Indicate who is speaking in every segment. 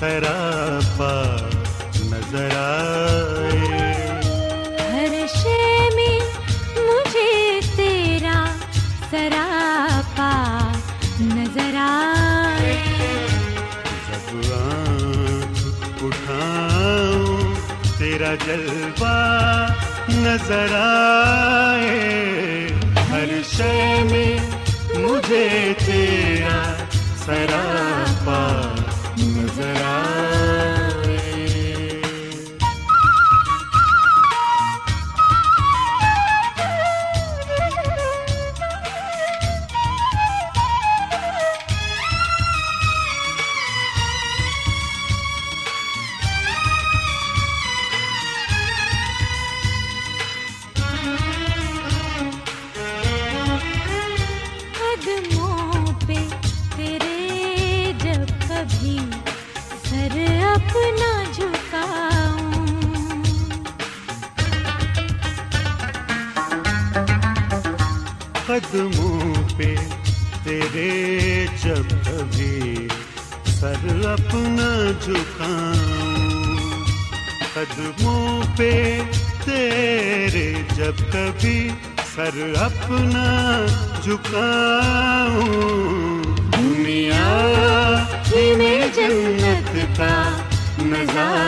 Speaker 1: سراپا نظر آئے۔
Speaker 2: ہر شے میں مجھے تیرا سراپا نظر آئے۔
Speaker 1: جب آنکھ اٹھاؤں تیرا جلوہ نظر آئے۔ ہر شے میں مجھے
Speaker 2: جب کبھی سر اپنا جھکاؤں
Speaker 1: دنیا میں جنت کا نظارہ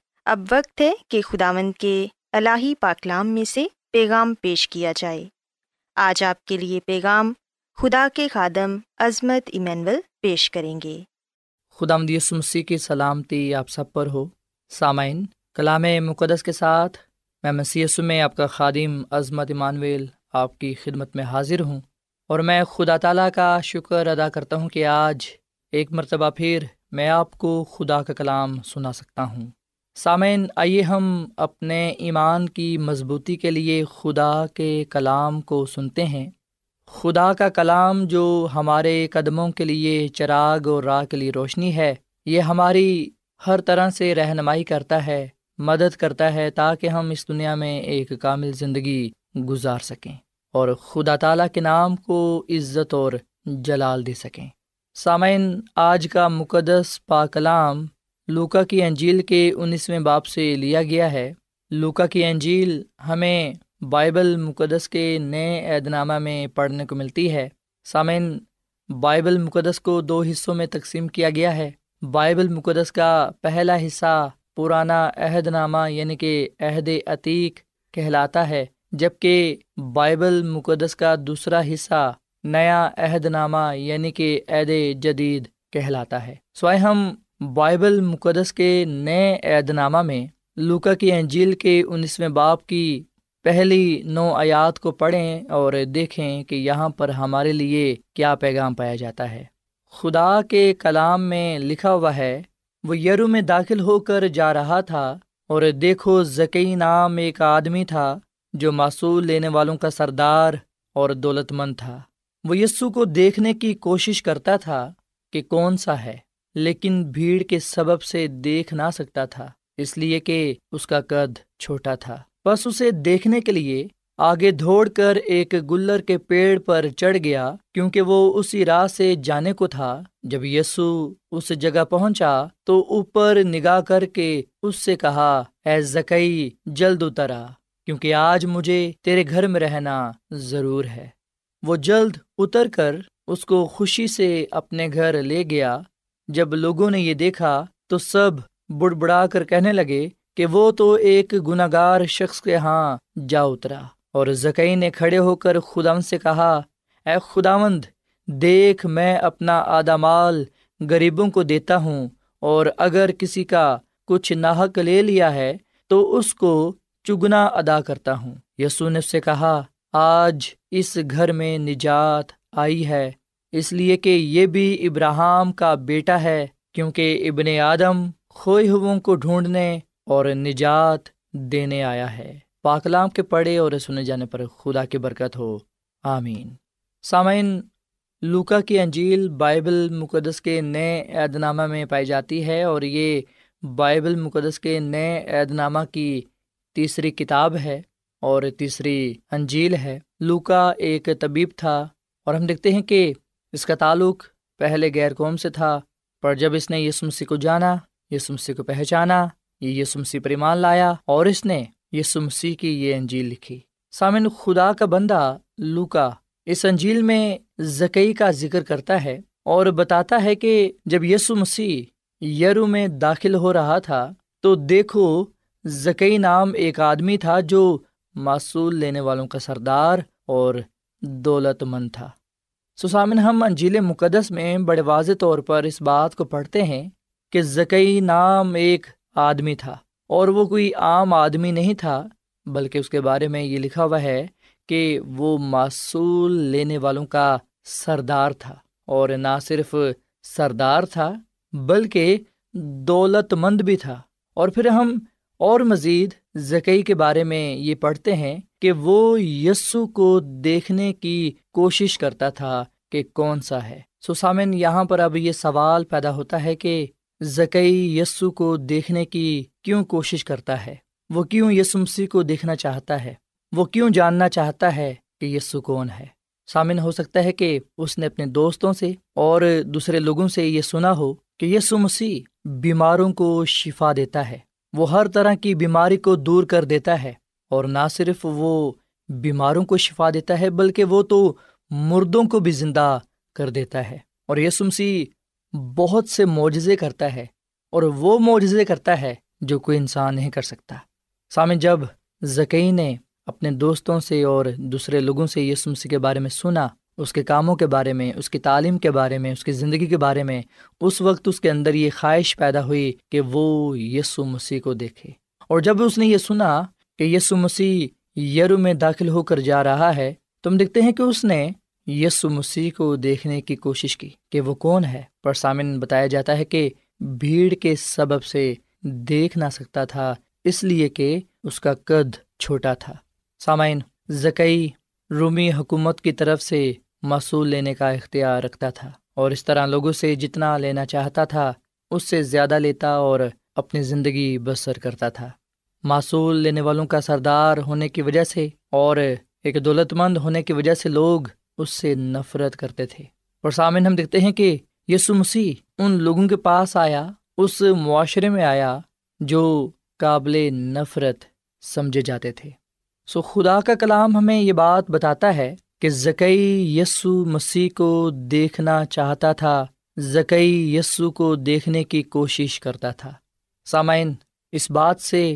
Speaker 3: اب وقت ہے کہ خداوند کے الہی پاکلام میں سے پیغام پیش کیا جائے۔ آج آپ کے لیے پیغام خدا کے خادم عظمت ایمینول پیش کریں گے۔
Speaker 4: خدا مسیح کی سلامتی آپ سب پر ہو۔ سامعین، کلام مقدس کے ساتھ میں مسی میں آپ کا خادم عظمت ایمانویل آپ کی خدمت میں حاضر ہوں اور میں خدا تعالیٰ کا شکر ادا کرتا ہوں کہ آج ایک مرتبہ پھر میں آپ کو خدا کا کلام سنا سکتا ہوں۔ سامعین، آئیے ہم اپنے ایمان کی مضبوطی کے لیے خدا کے کلام کو سنتے ہیں۔ خدا کا کلام جو ہمارے قدموں کے لیے چراغ اور راہ کے لیے روشنی ہے، یہ ہماری ہر طرح سے رہنمائی کرتا ہے، مدد کرتا ہے تاکہ ہم اس دنیا میں ایک کامل زندگی گزار سکیں اور خدا تعالیٰ کے نام کو عزت اور جلال دے سکیں۔ سامعین، آج کا مقدس پاکلام لوکا کی انجیل کے انیسویں باپ سے لیا گیا ہے۔ لوکا کی انجیل ہمیں بائبل مقدس کے نئے عید نامہ میں پڑھنے کو ملتی ہے۔ سامعین، بائبل مقدس کو دو حصوں میں تقسیم کیا گیا ہے۔ بائبل مقدس کا پہلا حصہ پرانا عہد نامہ یعنی کہ عہد عتیق کہلاتا ہے جبکہ بائبل مقدس کا دوسرا حصہ نیا عہد نامہ یعنی کہ عہد جدید کہلاتا ہے۔ سوائے ہم بائبل مقدس کے نئے عہد نامہ میں لوکا کی انجیل کے انیسویں باپ کی پہلی نو آیات کو پڑھیں اور دیکھیں کہ یہاں پر ہمارے لیے کیا پیغام پایا جاتا ہے۔ خدا کے کلام میں لکھا ہوا ہے، وہ یرو میں داخل ہو کر جا رہا تھا اور دیکھو زکی نام ایک آدمی تھا جو معصول لینے والوں کا سردار اور دولت مند تھا۔ وہ یسو کو دیکھنے کی کوشش کرتا تھا کہ کون سا ہے۔ لیکن بھیڑ کے سبب سے دیکھ نہ سکتا تھا، اس لیے کہ اس کا قد چھوٹا تھا۔ بس اسے دیکھنے کے لیے آگے دوڑ کر ایک گلر کے پیڑ پر چڑھ گیا، کیونکہ وہ اسی راہ سے جانے کو تھا۔ جب یسو اس جگہ پہنچا تو اوپر نگاہ کر کے اس سے کہا، اے زکئی جلد اترا، کیونکہ آج مجھے تیرے گھر میں رہنا ضرور ہے۔ وہ جلد اتر کر اس کو خوشی سے اپنے گھر لے گیا۔ جب لوگوں نے یہ دیکھا تو سب بڑ بڑا کر کہنے لگے کہ وہ تو ایک گناگار شخص کے ہاں جا اترا۔ اور زکئی نے کھڑے ہو کر خداون سے کہا، اے خداوند، دیکھ میں اپنا آدھا مال غریبوں کو دیتا ہوں، اور اگر کسی کا کچھ ناحک لے لیا ہے تو اس کو چگنا ادا کرتا ہوں۔ یسو نے اس سے کہا، آج اس گھر میں نجات آئی ہے۔ اس لیے کہ یہ بھی ابراہم کا بیٹا ہے، کیونکہ ابن آدم کھوئے ہو کو ڈھونڈنے اور نجات دینے آیا ہے۔ پاکلام کے پڑھے اور سنے جانے پر خدا کی برکت ہو۔ آمین۔ سامعین لوکا کی انجیل بائبل مقدس کے نئے عید نامہ میں پائی جاتی ہے اور یہ بائبل مقدس کے نئے عید نامہ کی تیسری کتاب ہے اور تیسری انجیل ہے۔ لوکا ایک طبیب تھا اور ہم دیکھتے ہیں کہ اس کا تعلق پہلے غیر قوم سے تھا، پر جب اس نے یسمسی کو جانا یسمسی کو پہچانا، یہ یسمسی پر ایمان لایا اور اس نے یسمسی کی یہ انجیل لکھی۔ سامن خدا کا بندہ لوکا اس انجیل میں زکئی کا ذکر کرتا ہے اور بتاتا ہے کہ جب یسو مسیح یرو میں داخل ہو رہا تھا، تو دیکھو زکئی نام ایک آدمی تھا جو معصول لینے والوں کا سردار اور دولت مند تھا۔ سسامن ہم انجیل مقدس میں بڑے واضح طور پر اس بات کو پڑھتے ہیں کہ زکئی نام ایک آدمی تھا اور وہ کوئی عام آدمی نہیں تھا، بلکہ اس کے بارے میں یہ لکھا ہوا ہے کہ وہ معصول لینے والوں کا سردار تھا۔ اور نہ صرف سردار تھا، بلکہ دولت مند بھی تھا۔ اور پھر ہم اور مزید زکئی کے بارے میں یہ پڑھتے ہیں کہ وہ یسو کو دیکھنے کی کوشش کرتا تھا کہ کون سا ہے۔ سسامن یہاں پر اب یہ سوال پیدا ہوتا ہے کہ زکئی یسو کو دیکھنے کی کیوں کوشش کرتا ہے؟ وہ کیوں یسمسی کو دیکھنا چاہتا ہے؟ وہ کیوں جاننا چاہتا ہے کہ یسو کون ہے؟ سامن، ہو سکتا ہے کہ اس نے اپنے دوستوں سے اور دوسرے لوگوں سے یہ سنا ہو کہ یسو مسیح بیماروں کو شفا دیتا ہے۔ وہ ہر طرح کی بیماری کو دور کر دیتا ہے اور نہ صرف وہ بیماروں کو شفا دیتا ہے بلکہ وہ تو مردوں کو بھی زندہ کر دیتا ہے اور یسو مسیح بہت سے معجزے کرتا ہے اور وہ معجزے کرتا ہے جو کوئی انسان نہیں کر سکتا۔ سامن جب زکئی نے اپنے دوستوں سے اور دوسرے لوگوں سے یسو مسیح کے بارے میں سنا اس کے کاموں کے بارے میں، اس کی تعلیم کے بارے میں، اس کی زندگی کے بارے میں، اس وقت اس کے اندر یہ خواہش پیدا ہوئی کہ وہ یسو مسیح کو دیکھے۔ اور جب اس نے یہ سنا کہ یسو مسیح یرو میں داخل ہو کر جا رہا ہے تم دیکھتے ہیں کہ اس نے یسو مسیح کو دیکھنے کی کوشش کی کہ وہ کون ہے۔ پر سامن بتایا جاتا ہے کہ بھیڑ کے سبب سے دیکھ نہ سکتا تھا، اس لیے کہ اس کا قد چھوٹا تھا۔ سامعین، زکئی رومی حکومت کی طرف سے معصول لینے کا اختیار رکھتا تھا اور اس طرح لوگوں سے جتنا لینا چاہتا تھا، اس سے زیادہ لیتا اور اپنی زندگی بسر کرتا تھا۔ معصول لینے والوں کا سردار ہونے کی وجہ سے اور ایک دولت مند ہونے کی وجہ سے لوگ اس سے نفرت کرتے تھے۔ اور سامنے ہم دیکھتے ہیں کہ یسو مسیح ان لوگوں کے پاس آیا، اس معاشرے میں آیا جو قابل نفرت سمجھے جاتے تھے۔ سو خدا کا کلام ہمیں یہ بات بتاتا ہے کہ زکئی یسو مسیح کو دیکھنا چاہتا تھا، زکئی یسو کو دیکھنے کی کوشش کرتا تھا۔ سامعین، اس بات سے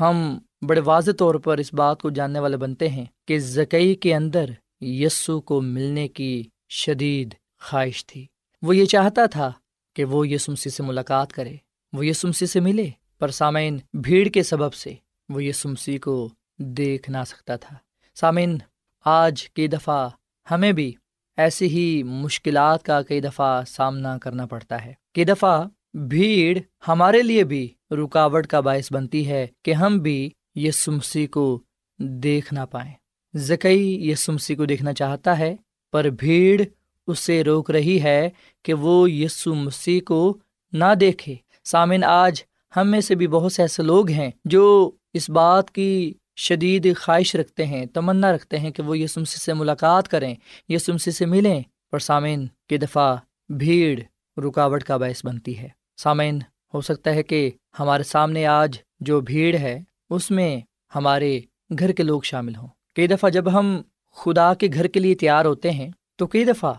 Speaker 4: ہم بڑے واضح طور پر اس بات کو جاننے والے بنتے ہیں کہ زکئی کے اندر یسو کو ملنے کی شدید خواہش تھی۔ وہ یہ چاہتا تھا کہ وہ یسمسی سے ملاقات کرے، وہ یسمسی سے ملے۔ پر سامعین، بھیڑ کے سبب سے وہ یسمسی کو دیکھ نہ سکتا تھا۔ سامعین آج کئی دفعہ ہمیں بھی ایسی ہی مشکلات کا کئی دفعہ سامنا کرنا پڑتا ہے۔ کئی دفعہ بھیڑ ہمارے لیے بھی رکاوٹ کا باعث بنتی ہے کہ ہم بھی یہ سمسی کو دیکھ نہ پائیں۔ زکئی یہ سمسی کو دیکھنا چاہتا ہے، پر بھیڑ اس سے روک رہی ہے کہ وہ یسو مسیح کو نہ دیکھے۔ سامن آج ہم میں سے بھی بہت سے ایسے لوگ ہیں جو اس بات کی شدید خواہش رکھتے ہیں، تمنا رکھتے ہیں کہ وہ یسمسی سے ملاقات کریں یسمسی سے ملیں۔ پر سامعین کی دفعہ بھیڑ، رکاوٹ کا باعث بنتی ہے۔ سامعین، ہو سکتا ہے کہ ہمارے سامنے آج جو بھیڑ ہے، اس میں ہمارے گھر کے لوگ شامل ہوں۔ کئی دفعہ جب ہم خدا کے گھر کے لیے تیار ہوتے ہیں، تو کئی دفعہ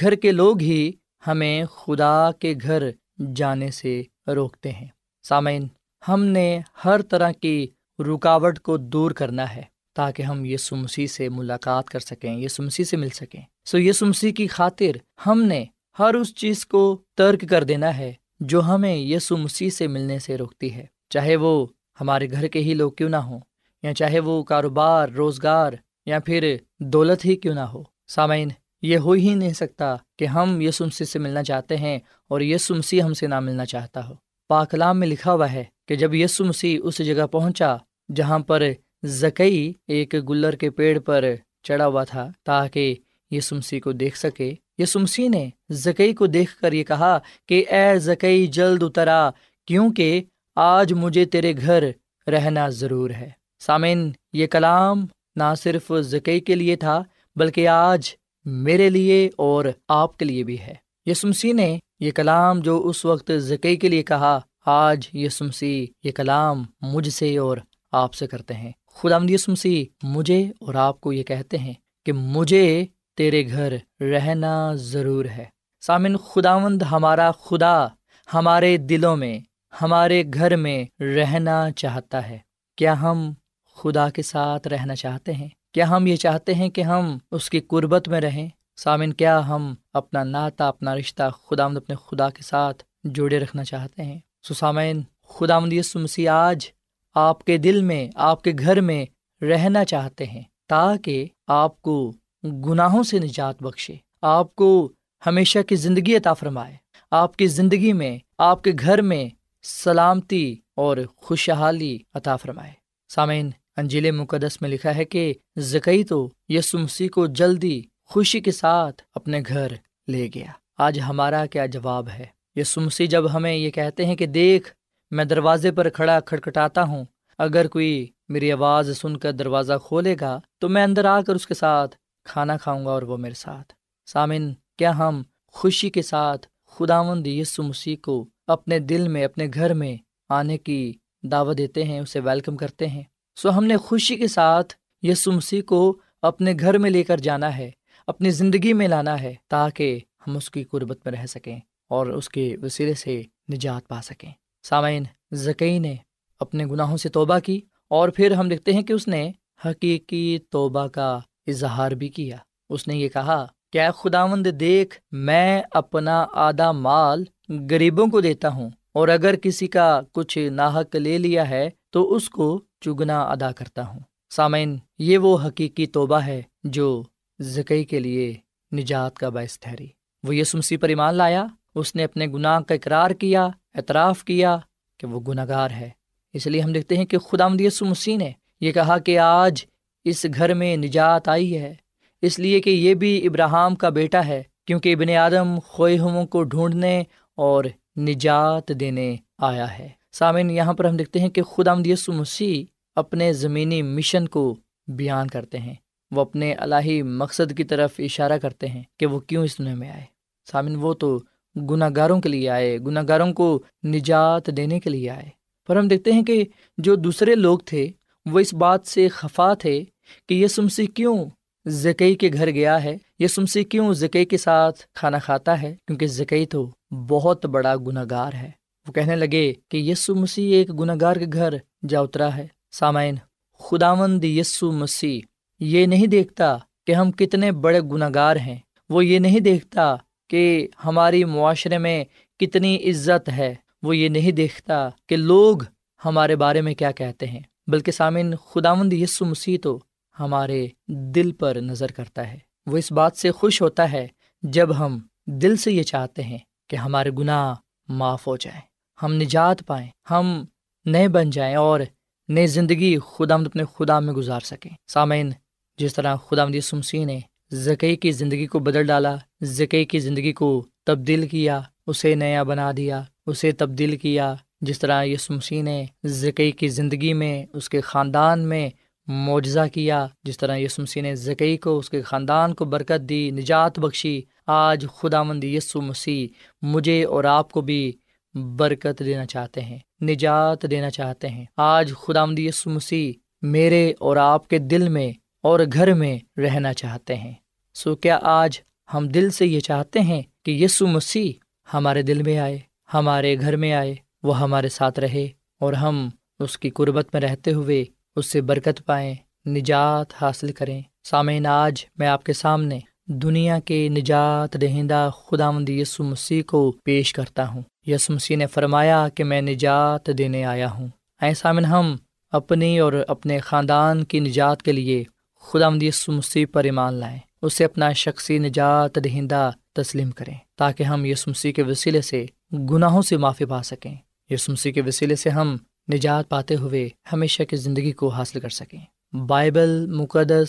Speaker 4: گھر کے لوگ ہی ہمیں خدا کے گھر جانے سے روکتے ہیں۔ سامعین، ہم نے ہر طرح کی رکاوٹ کو دور کرنا ہے تاکہ ہم یہ سمسی سے ملاقات کر سکیں یہ سمسی سے مل سکیں۔ سو یہ سمسی کی خاطر ہم نے ہر اس چیز کو ترک کر دینا ہے جو ہمیں یسو مسیح سے ملنے سے روکتی ہے۔ چاہے وہ ہمارے گھر کے ہی لوگ کیوں نہ ہوں، یا چاہے وہ کاروبار، روزگار، یا پھر دولت ہی کیوں نہ ہو۔ سامعین، یہ ہو ہی نہیں سکتا کہ ہم یسو مسیح سے ملنا چاہتے ہیں اور یسو مسیح ہم سے نہ ملنا چاہتا ہو۔ پاکلام میں لکھا ہوا ہے کہ جب یسو مسیح اس جگہ پہنچا جہاں پر زکئی ایک گلر کے پیڑ پر چڑھا ہوا تھا تاکہ یسو مسیح کو دیکھ سکے، یسو مسیح نے زکئی کو دیکھ کر یہ کہا کہ اے زکئی، جلد اترا، کیونکہ آج مجھے تیرے گھر رہنا ضرور ہے۔ سامن یہ کلام نہ صرف زکئی کے لیے تھا، بلکہ آج میرے لیے اور آپ کے لیے بھی ہے۔ یسمسی نے یہ کلام جو اس وقت زکی کے لیے کہا آج یہ سمسی یہ کلام مجھ سے اور آپ سے کرتے ہیں۔ خدا مدیس مسیح، مجھے اور آپ کو یہ کہتے ہیں کہ مجھے تیرے گھر رہنا ضرور ہے۔ سامن خداوند ہمارا خدا ہمارے دلوں میں، ہمارے گھر میں رہنا چاہتا ہے۔ کیا ہم خدا کے ساتھ رہنا چاہتے ہیں؟ کیا ہم یہ چاہتے ہیں کہ ہم اس کی قربت میں رہیں؟ سامن کیا ہم اپنا ناتا، اپنا رشتہ خدا اپنے خدا کے ساتھ جوڑے رکھنا چاہتے ہیں؟ سامعین خدا مدیس مسیح آج آپ کے دل میں، آپ کے گھر میں رہنا چاہتے ہیں تاکہ آپ کو گناہوں سے نجات بخشے۔ آپ کو ہمیشہ کی زندگی عطا فرمائے۔ آپ کی زندگی میں، آپ کے گھر میں سلامتی اور خوشحالی عطا فرمائے۔ سامعین، انجیل مقدس میں لکھا ہے کہ زکئی تو یسو مسیح کو جلدی خوشی کے ساتھ اپنے گھر لے گیا۔ آج ہمارا کیا جواب ہے؟ یسو مسیح جب ہمیں یہ کہتے ہیں کہ دیکھ، میں دروازے پر کھڑا کھٹکھٹاتا ہوں، اگر کوئی میری آواز سن کر دروازہ کھولے گا تو میں اندر آ کر اس کے ساتھ کھانا کھاؤں گا اور وہ میرے ساتھ۔ سامن کیا ہم خوشی کے ساتھ خداوند یسو مسیح کو اپنے دل میں، اپنے گھر میں آنے کی دعوت دیتے ہیں، اسے ویلکم کرتے ہیں؟ سو ہم نے خوشی کے ساتھ یسو مسیح کو اپنے گھر میں لے کر جانا ہے، اپنی زندگی میں لانا ہے تاکہ ہم اس کی قربت میں رہ سکیں۔ اور اس کے وسیلے سے نجات پا سکیں۔ سامعین، زکئی نے اپنے گناہوں سے توبہ کی اور پھر ہم دیکھتے ہیں کہ اس نے حقیقی توبہ کا اظہار بھی کیا۔ اس نے یہ کہا کیا خداوند، دیکھ، میں اپنا آدھا مال غریبوں کو دیتا ہوں اور اگر کسی کا کچھ ناحک لے لیا ہے تو اس کو چگنا ادا کرتا ہوں۔ سامعین، یہ وہ حقیقی توبہ ہے جو زکئی کے لیے نجات کا باعث ٹھہری۔ وہ یہ سمسی پر ایمان لایا اس نے اپنے گناہ کا اقرار کیا، اعتراف کیا کہ وہ گناہ گار ہے۔ اس لیے ہم دیکھتے ہیں کہ خدا مدیس مسیح نے یہ کہا کہ آج اس گھر میں نجات آئی ہے۔ اس لیے کہ یہ بھی ابراہم کا بیٹا ہے، کیونکہ ابن آدم خواہوں کو ڈھونڈنے اور نجات دینے آیا ہے۔ سامعین، یہاں پر ہم دیکھتے ہیں کہ خدا مدیس مسیح اپنے زمینی مشن کو بیان کرتے ہیں۔ وہ اپنے الہی مقصد کی طرف اشارہ کرتے ہیں کہ وہ کیوں اس دنیا میں آئے۔ سامن وہ تو گناہ گاروں کے لیے آئے گناہ گاروں کو نجات دینے کے لیے آئے۔ پر ہم دیکھتے ہیں کہ جو دوسرے لوگ تھے، وہ اس بات سے خفا تھے کہ یہ سمسی کیوں زکئی کے گھر گیا ہے؟ یہ سمسی کیوں زکئی کے ساتھ کھانا کھاتا ہے؟ کیونکہ زکئی تو بہت بڑا گناہ گار ہے۔ وہ کہنے لگے کہ یسو مسیح ایک گناہ گار کے گھر جا اترا ہے۔ سامعین، خداوند یسو مسیح یہ نہیں دیکھتا کہ ہم کتنے بڑے گناہ گار ہیں۔ وہ یہ نہیں دیکھتا کہ ہماری معاشرے میں کتنی عزت ہے، وہ یہ نہیں دیکھتا کہ لوگ ہمارے بارے میں کیا کہتے ہیں، بلکہ سامن خداوند یسو مسیح تو ہمارے دل پر نظر کرتا ہے۔ وہ اس بات سے خوش ہوتا ہے جب ہم دل سے یہ چاہتے ہیں کہ ہمارے گناہ معاف ہو جائیں، ہم نجات پائیں، ہم نئے بن جائیں اور نئی زندگی خدا اپنے خدا میں گزار سکیں۔ سامعین، جس طرح خدا مدی سمسی نے زکی کی زندگی کو بدل ڈالا زکی کی زندگی کو تبدیل کیا، اسے نیا بنا دیا، اسے تبدیل کیا۔ جس طرح یسمسی نے زکی کی زندگی میں اس کے خاندان میں معجزہ کیا، جس طرح یسمسی نے زکی کو، اس کے خاندان کو برکت دی، نجات بخشی۔ آج خدا مند یسو مسیح مجھے اور آپ کو بھی برکت دینا چاہتے ہیں، نجات دینا چاہتے ہیں۔ آج خدا مند یسو مسیح میرے اور آپ کے دل میں اور گھر میں رہنا چاہتے ہیں۔ سو کیا آج ہم دل سے یہ چاہتے ہیں کہ یسو مسیح ہمارے دل میں آئے، ہمارے گھر میں آئے، وہ ہمارے ساتھ رہے اور ہم اس کی قربت میں رہتے ہوئے اس سے برکت پائیں، نجات حاصل کریں۔ سامعین، آج میں آپ کے سامنے دنیا کے نجات دہندہ خدا مند یسو مسیح کو پیش کرتا ہوں۔ یسو مسیح نے فرمایا کہ میں نجات دینے آیا ہوں۔ اے سامن ہم اپنی اور اپنے خاندان کی نجات کے لیے خدا مدی مسیح پر ایمان لائیں۔ اسے اپنا شخصی نجات دہندہ تسلیم کریں تاکہ ہم یس مسیح کے وسیلے سے گناہوں سے معافی پا سکیں۔ یس مسیح کے وسیلے سے ہم نجات پاتے ہوئے ہمیشہ کی زندگی کو حاصل کر سکیں۔ بائبل مقدس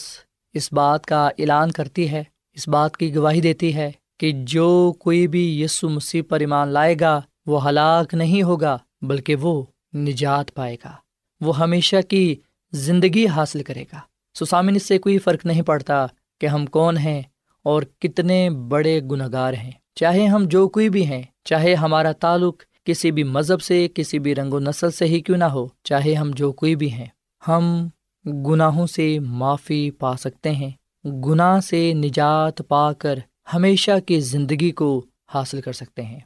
Speaker 4: اس بات کا اعلان کرتی ہے، اس بات کی گواہی دیتی ہے کہ جو کوئی بھی یسو مسیح پر ایمان لائے گا، وہ ہلاک نہیں ہوگا، بلکہ وہ نجات پائے گا۔ وہ ہمیشہ کی زندگی حاصل کرے گا۔ سسامن اس سے کوئی فرق نہیں پڑتا کہ ہم کون ہیں اور کتنے بڑے گناہ گار ہیں۔ چاہے ہم جو کوئی بھی ہیں، چاہے ہمارا تعلق کسی بھی مذہب سے، کسی بھی رنگ و نسل سے ہی کیوں نہ ہو، چاہے ہم جو کوئی بھی ہیں، ہم گناہوں سے معافی پا سکتے ہیں۔ گناہ سے نجات پا کر ہمیشہ کی زندگی کو حاصل کر سکتے ہیں۔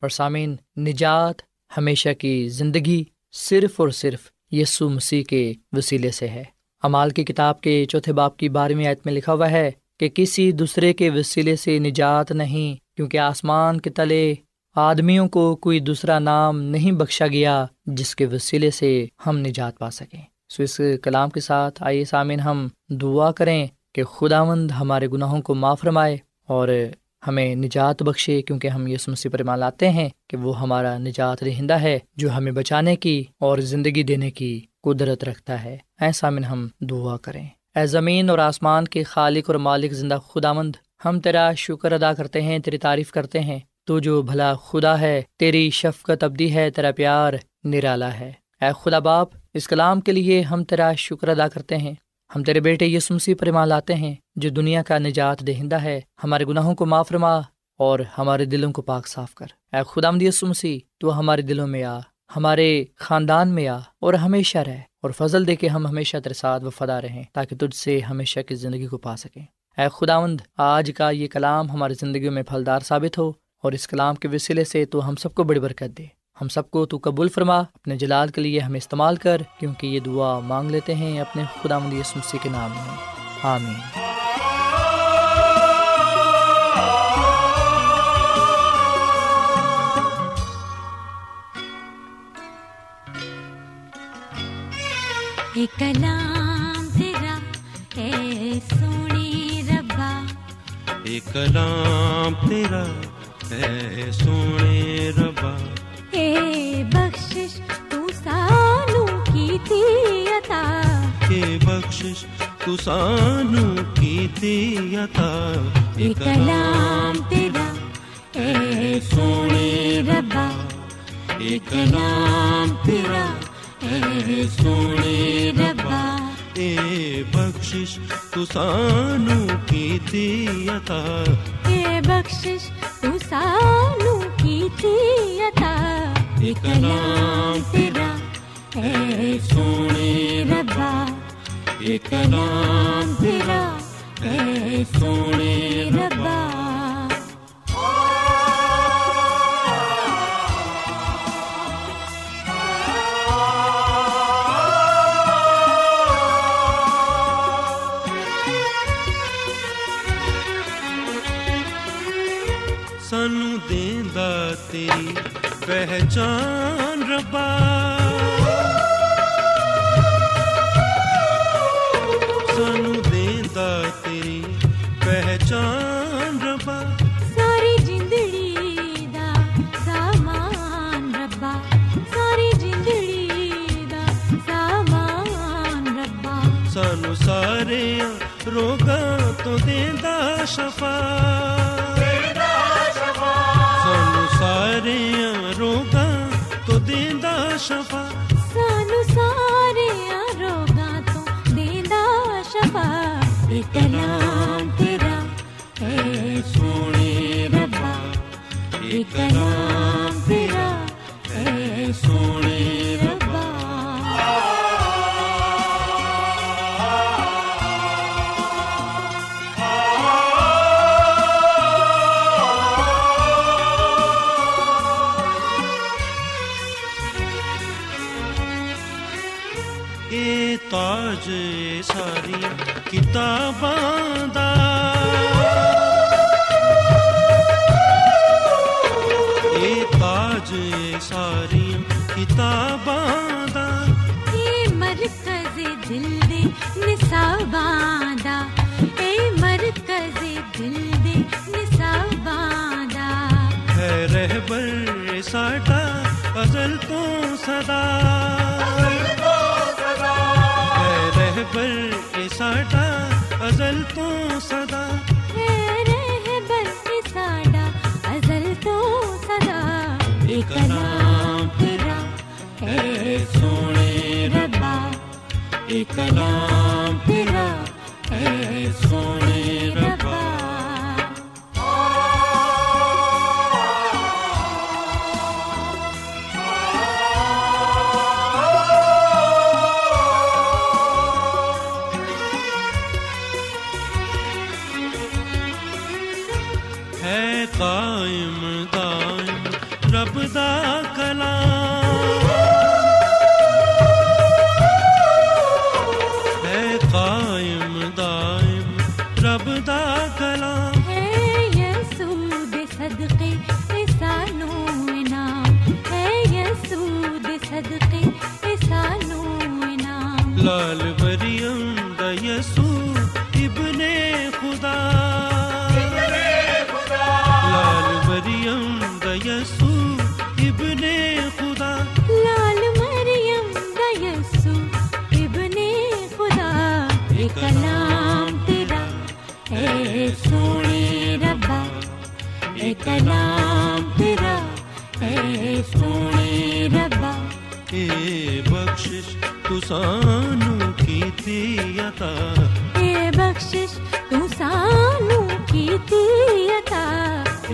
Speaker 4: اور سامعین، نجات ہمیشہ کی زندگی صرف اور صرف یسو مسیح کے وسیلے سے ہے۔ امال کی کتاب کے چوتھے باپ کی بارہویں آیت میں لکھا ہوا ہے کہ کسی دوسرے کے وسیلے سے نجات نہیں، کیونکہ آسمان کے تلے آدمیوں کو کوئی دوسرا نام نہیں بخشا گیا جس کے وسیلے سے ہم نجات پا سکیں۔ سو اس کلام کے ساتھ آئیے سامعین، ہم دعا کریں کہ خدا مند ہمارے گناہوں کو معاف رمائے اور ہمیں نجات بخشے کیونکہ ہم یہ سمسی پر لاتے ہیں کہ وہ ہمارا نجات رہندہ ہے جو ہمیں بچانے کی اور زندگی دینے کی قدرت رکھتا ہے۔ ایسا من ہم دعا کریں۔ اے زمین اور آسمان کے خالق اور مالک زندہ خدا مند ہم تیرا شکر ادا کرتے ہیں، تیری تعریف کرتے ہیں۔ تو جو بھلا خدا ہے، تیری شفقت ابدی ہے، تیرا پیار نرالا ہے۔ اے خدا باپ، اس کلام کے لیے ہم تیرا شکر ادا کرتے ہیں۔ ہم تیرے بیٹے یہ سمسی پر لاتے ہیں، جو دنیا کا نجات دہندہ ہے، ہمارے گناہوں کو معاف رما اور ہمارے دلوں کو پاک صاف کر۔ اے خدا مدی سمسی تو ہمارے دلوں میں آ، ہمارے خاندان میں آ اور ہمیشہ رہ اور فضل دے کے ہم ہمیشہ تیرے ساتھ وفادہ رہیں تاکہ تجھ سے ہمیشہ کی زندگی کو پا سکیں۔ اے خداوند، آج کا یہ کلام ہماری زندگیوں میں پھلدار ثابت ہو اور اس کلام کے وسیلے سے تو ہم سب کو بڑی برکت دے۔ ہم سب کو تو قبول فرما اپنے جلال کے لیے ہمیں استعمال کر کیونکہ یہ دعا مانگ لیتے ہیں اپنے خدا مدی سمسی کے نام میں۔ آمین۔
Speaker 2: کلام تیرا اے سونی ربا۔
Speaker 5: ایک کلام تیرا اے سونے ربا۔
Speaker 2: اے بخشش تو سانو کی تھی عطا۔
Speaker 5: بخشش تو سانو کی تھی عطا۔
Speaker 2: اے کلام تیرا اے سونے ربا۔
Speaker 5: اے کلام تیرا
Speaker 2: اے سونے ربا۔
Speaker 5: اے بخشش تو سانو کی تھی عطا۔
Speaker 2: اے بخشش تو سانو کی تھی عطا۔ اے کلام تیرا اے سونے ربا یہ کلام تیرا اے سونے ربا
Speaker 5: پہچان ربا
Speaker 2: کلام تیرا
Speaker 5: ازل تو ہے رہبر اے ساڈا ازل تو
Speaker 2: اے رہبر اے ساڈا ازل تو صدا۔ اے کلام تیرا اے سونے ربا۔ اے کلام تیرا اے سونے
Speaker 5: لال مریم دا ابن خدا۔ لال مریم دا ابن خدا۔
Speaker 2: لال مریم دا یسو ابن خدا۔ اے کلام تیرا اے سونے ربا اے کلام تیرا اے سونے ربا
Speaker 5: اے بخشش تو سانو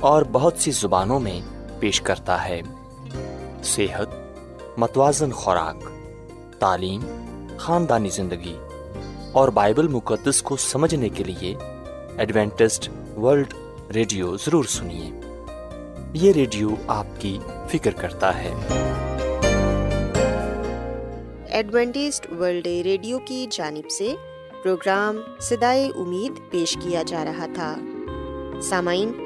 Speaker 6: اور بہت سی زبانوں میں پیش کرتا ہے۔ صحت، متوازن خوراک، تعلیم، خاندانی زندگی اور بائبل مقدس کو سمجھنے کے لیے ایڈوینٹسٹ ورلڈ ریڈیو ضرور سنیے۔ یہ ریڈیو آپ کی فکر کرتا ہے۔
Speaker 7: ایڈوینٹسٹ ورلڈ ریڈیو کی جانب سے پروگرام سدائے امید پیش کیا جا رہا تھا۔ سامعین